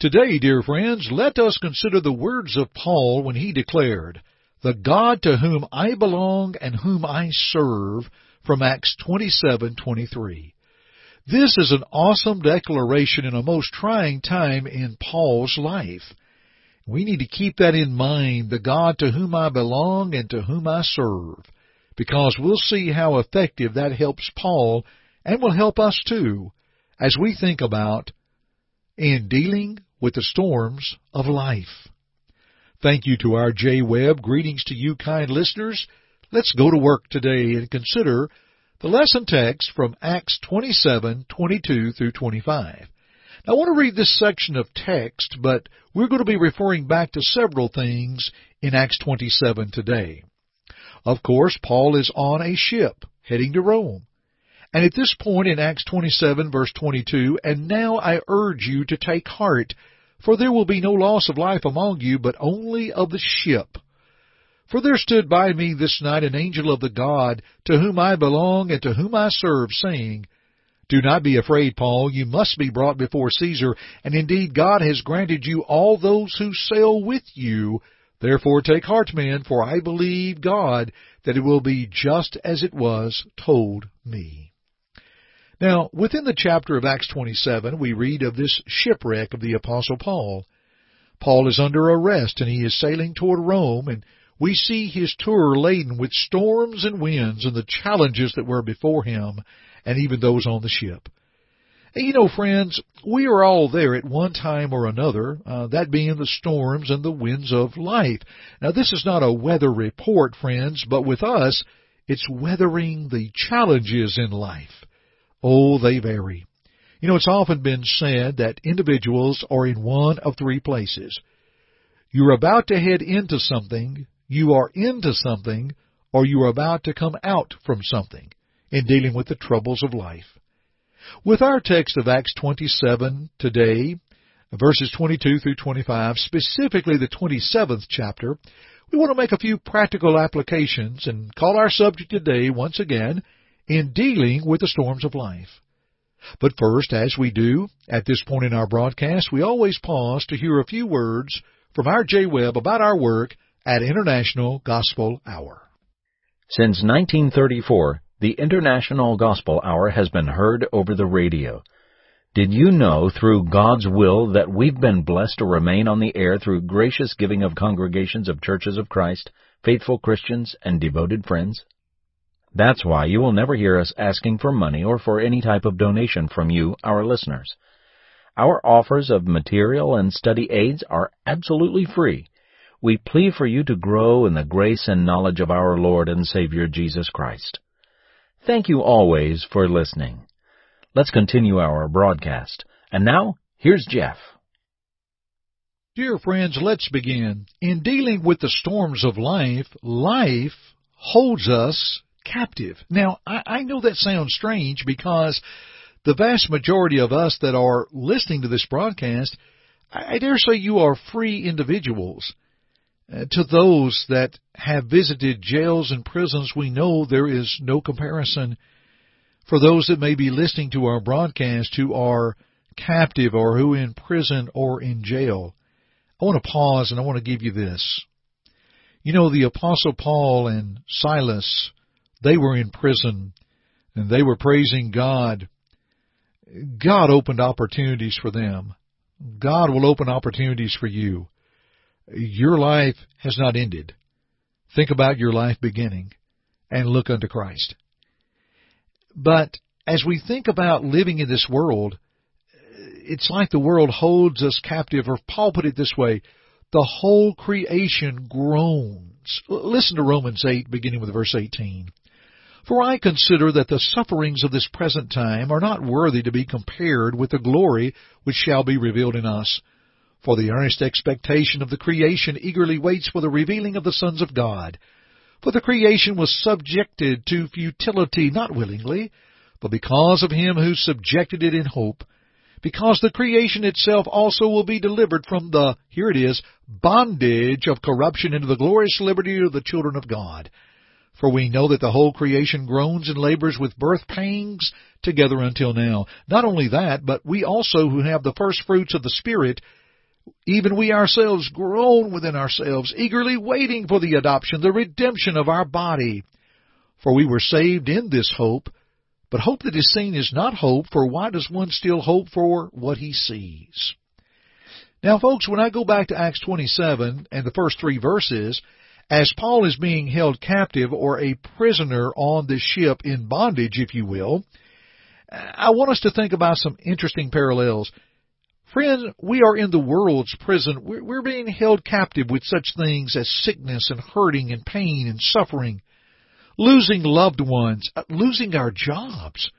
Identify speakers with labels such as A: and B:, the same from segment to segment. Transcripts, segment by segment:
A: Today, dear friends, let us consider the words of Paul when he declared, The God to whom I belong and whom I serve, from Acts 27:23. This is an awesome declaration in a most trying time in Paul's life. We need to keep that in mind, the God to whom I belong and to whom I serve, because we'll see how effective that helps Paul and will help us too as we think about in dealing with the storms of life. Thank you to our J Webb. Greetings to you, kind listeners. Let's go to work today and consider the lesson text from Acts 27:22 through 25. Now, I want to read this section of text, but we're going to be referring back to several things in Acts 27 today. Of course, Paul is on a ship heading to Rome. And at this point in Acts 27 verse 22, and now I urge you to take heart, for there will be no loss of life among you, but only of the ship. For there stood by me this night an angel of the God, to whom I belong and to whom I serve, saying, Do not be afraid, Paul, you must be brought before Caesar, and indeed God has granted you all those who sail with you. Therefore take heart, men, for I believe God that it will be just as it was told me. Now, within the chapter of Acts 27, we read of this shipwreck of the Apostle Paul. Paul is under arrest and he is sailing toward Rome and we see his tour laden with storms and winds and the challenges that were before him and even those on the ship. And you know, friends, we are all there at one time or another, uh, that being the storms and the winds of life. Now, this is not a weather report, friends, but with us, it's weathering the challenges in life. Oh, they vary. You know, it's often been said that individuals are in one of three places. You're about to head into something, you are into something or you are about to come out from something in dealing with the troubles of life. With our text of Acts 27 today, verses 22 through 25, specifically the 27th chapter, we want to make a few practical applications and call our subject today once again in dealing with the storms of life. But first, as we do at this point in our broadcast, we always pause to hear a few words from our J Webb about our work at International Gospel Hour.
B: Since 1934, the International Gospel Hour has been heard over the radio. Did you know through God's will that we've been blessed to remain on the air through gracious giving of congregations of churches of Christ, faithful Christians, and devoted friends? That's why you will never hear us asking for money or for any type of donation from you, our listeners. Our offers of material and study aids are absolutely free we plead for you to grow in the grace and knowledge of our Lord and Savior Jesus Christ. Thank you always for listening. Let's continue our broadcast. And now, here's Jeff.
A: Dear friends, let's begin. In dealing with the storms of life, life holds us captive. Now, I, I know that sounds strange because the vast majority of us that are listening to this broadcast, I dare say you are free individuals. Uh, to those that have visited jails and prisons, we know there is no comparison. For those that may be listening to our broadcast who are captive or who in prison or in jail, I want to pause and I want to give you this. You know, the Apostle Paul and Silas, they were in prison and they were praising God. God opened opportunities for them. God will open opportunities for you. Your life has not ended. Think about your life beginning and look unto Christ. But as we think about living in this world, it's like the world holds us captive, or Paul put it this way, the whole creation groans. Listen to Romans 8, beginning with verse 18. For I consider that the sufferings of this present time are not worthy to be compared with the glory which shall be revealed in us. For the earnest expectation of the creation eagerly waits for the revealing of the sons of God. For the creation was subjected to futility not willingly, but because of him who subjected it in hope, because the creation itself also will be delivered from the, here it is, bondage of corruption into the glorious liberty of the children of God. For we know that the whole creation groans and labors with birth pangs together until now. Not only that, but we also who have the first fruits of the Spirit even we ourselves groan within ourselves, eagerly waiting for the adoption, the redemption of our body. For we were saved in this hope, but hope that is seen is not hope, for why does one still hope for what he sees? Now folks, when I go back to Acts 27 and the first three verses, as Paul is being held captive or a prisoner on the ship in bondage, if you will, I want us to think about some interesting parallels. Friends, we are in the world's prison. We're, being held captive with such things as sickness and hurting and pain and suffering, losing loved ones, uh, losing our jobs.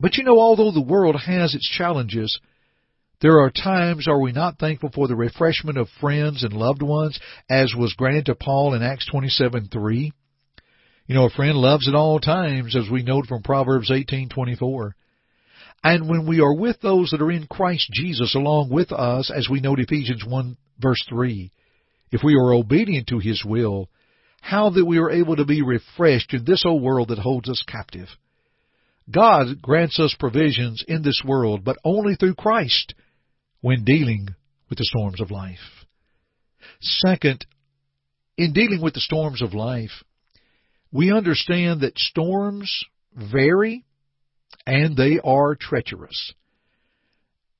A: But you know, although the world has its challenges, there are times are we not thankful for the refreshment of friends and loved ones, as was granted to Paul in Acts 27:3. You know, a friend loves at all times, as we note from Proverbs 18:24. And when we are with those that are in Christ Jesus along with us, as we note Ephesians 1 verse 3, if we are obedient to His will, how that we are able to be refreshed in this old world that holds us captive. God grants us provisions in this world, but only through Christ when dealing with the storms of life. Second, in dealing with the storms of life, we understand that storms vary and they are treacherous.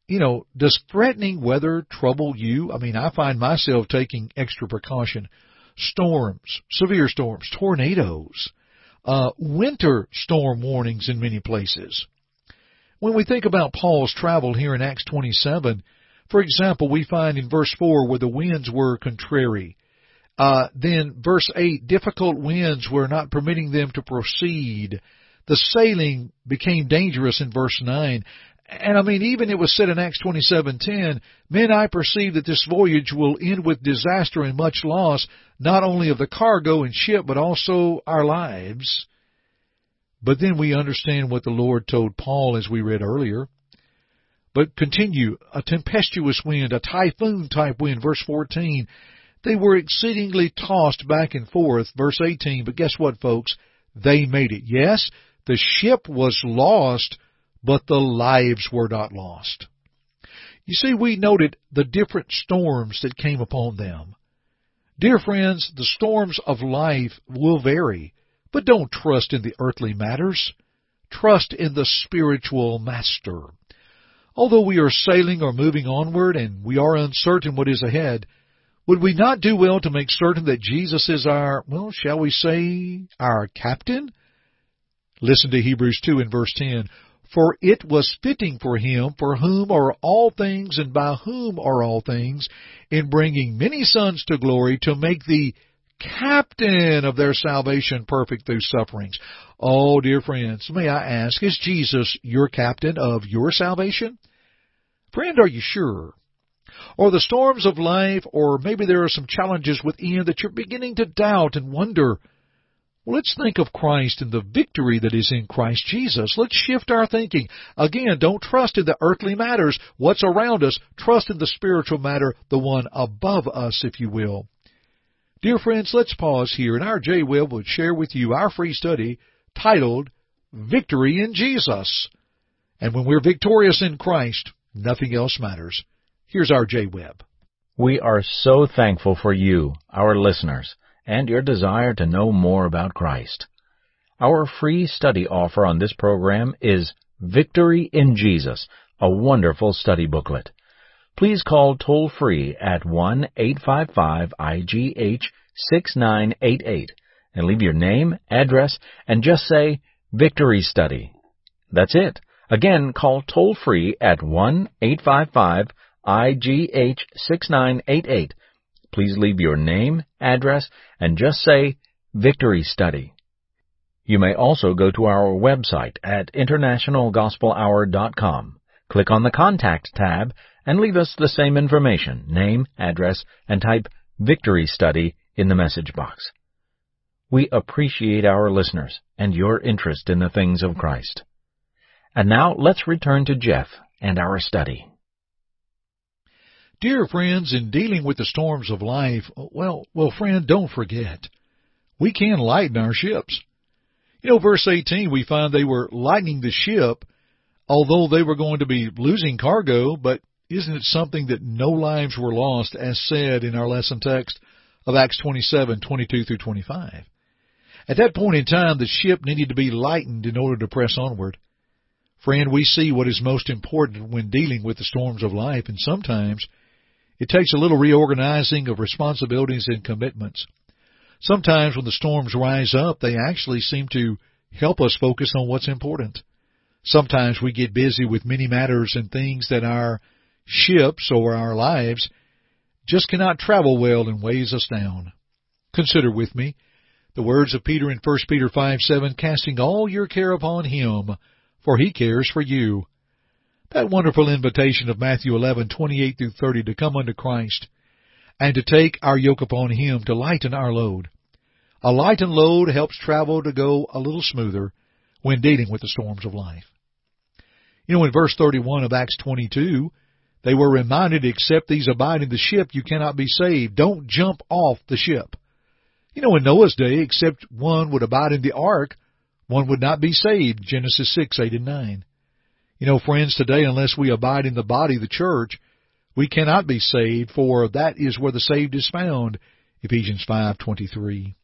A: You know, does threatening weather trouble you? I mean, I find myself taking extra precaution. Storms, severe storms, tornadoes, uh, winter storm warnings in many places. When we think about Paul's travel here in Acts 27, for example, we find in verse 4 where the winds were contrary. Uh, then verse 8, difficult winds were not permitting them to proceed. The sailing became dangerous in verse 9. And I mean, even it was said in Acts 27:10, "Men, I perceive that this voyage will end with disaster and much loss, not only of the cargo and ship, but also our lives." But then we understand what the Lord told Paul as we read earlier. But continue, a tempestuous wind, a typhoon type wind, verse 14. They were exceedingly tossed back and forth, verse 18. But guess what, folks? They made it. Yes, the ship was lost, but the lives were not lost. You see, we noted the different storms that came upon them. Dear friends, the storms of life will vary, but don't trust in the earthly matters. Trust in the spiritual master. Although we are sailing or moving onward and we are uncertain what is ahead, would we not do well to make certain that Jesus is our, well, shall we say, our captain? Listen to Hebrews 2 and verse 10. For it was fitting for him, for whom are all things and by whom are all things, in bringing many sons to glory, to make the captain of their salvation perfect through sufferings. Oh, dear friends, may I ask, is Jesus your captain of your salvation? Friend, are you sure? Or the storms of life, or maybe there are some challenges within that you're beginning to doubt and wonder, well, let's think of Christ and the victory that is in Christ Jesus. Let's shift our thinking. Again, don't trust in the earthly matters, what's around us. Trust in the spiritual matter, the one above us, if you will. Dear friends, let's pause here, and our J. Webb will share with you our free study titled Victory in Jesus. And when we're victorious in Christ, nothing else matters. Here's our J. Webb.
B: We are so thankful for you, our listeners and your desire to know more about Christ. Our free study offer on this program is Victory in Jesus, a wonderful study booklet. Please call toll free at 1-855-IGH-6988 and leave your name, address, and just say Victory Study. That's it. Again, call toll free at 1-855-IGH-6988 please leave your name, address, and just say Victory Study. You may also go to our website at internationalgospelhour.com, click on the Contact tab, and leave us the same information, name, address, and type Victory Study in the message box. We appreciate our listeners and your interest in the things of Christ. And now let's return to Jeff and our study.
A: Dear friends, in dealing with the storms of life, well, well, friend, don't forget, we can lighten our ships. You know, verse 18, we find they were lightening the ship, although they were going to be losing cargo, but isn't it something that no lives were lost, as said in our lesson text of Acts 27, 22 through 25? At that point in time, the ship needed to be lightened in order to press onward. Friend, we see what is most important when dealing with the storms of life, and sometimes it takes a little reorganizing of responsibilities and commitments. Sometimes when the storms rise up, they actually seem to help us focus on what's important. Sometimes we get busy with many matters and things that our ships or our lives just cannot travel well and weighs us down. Consider with me the words of Peter in 1 Peter 5 7, casting all your care upon him, for he cares for you. That wonderful invitation of Matthew 11:28 through 30 to come unto Christ and to take our yoke upon him to lighten our load. A lightened load helps travel to go a little smoother when dealing with the storms of life. You know, in verse 31 of Acts 22, they were reminded, except these abide in the ship, you cannot be saved. Don't jump off the ship. You know, in Noah's day, except one would abide in the ark, one would not be saved. Genesis 6, 8, and 9. You know, friends, today, unless we abide in the body, the church, we cannot be saved, for that is where the saved is found. Ephesians 5:23.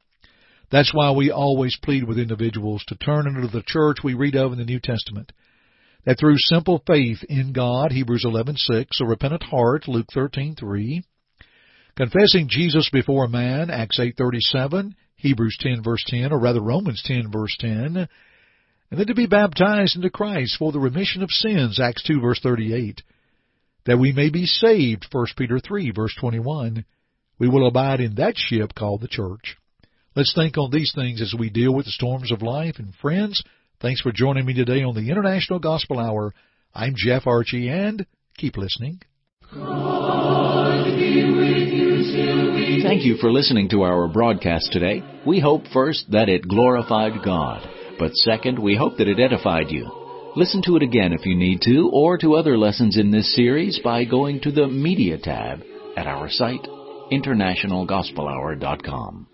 A: That's why we always plead with individuals to turn into the church we read of in the New Testament. That through simple faith in God, Hebrews 11:6, a repentant heart, Luke 13:3, Confessing Jesus before man, Acts 8.37, Hebrews 10 verse 10, or rather Romans 10 verse 10, and then to be baptized into Christ for the remission of sins, Acts 2 verse 38, that we may be saved, 1 Peter 3 verse 21, we will abide in that ship called the church. Let's think on these things as we deal with the storms of life. And friends, thanks for joining me today on the International Gospel Hour. I'm Jeff Archey, and keep listening.
B: Thank you for listening to our broadcast today. We hope first that it glorified God, but second, we hope that it edified you. Listen to it again if you need to, or to other lessons in this series by going to the Media tab at our site, internationalgospelhour.com.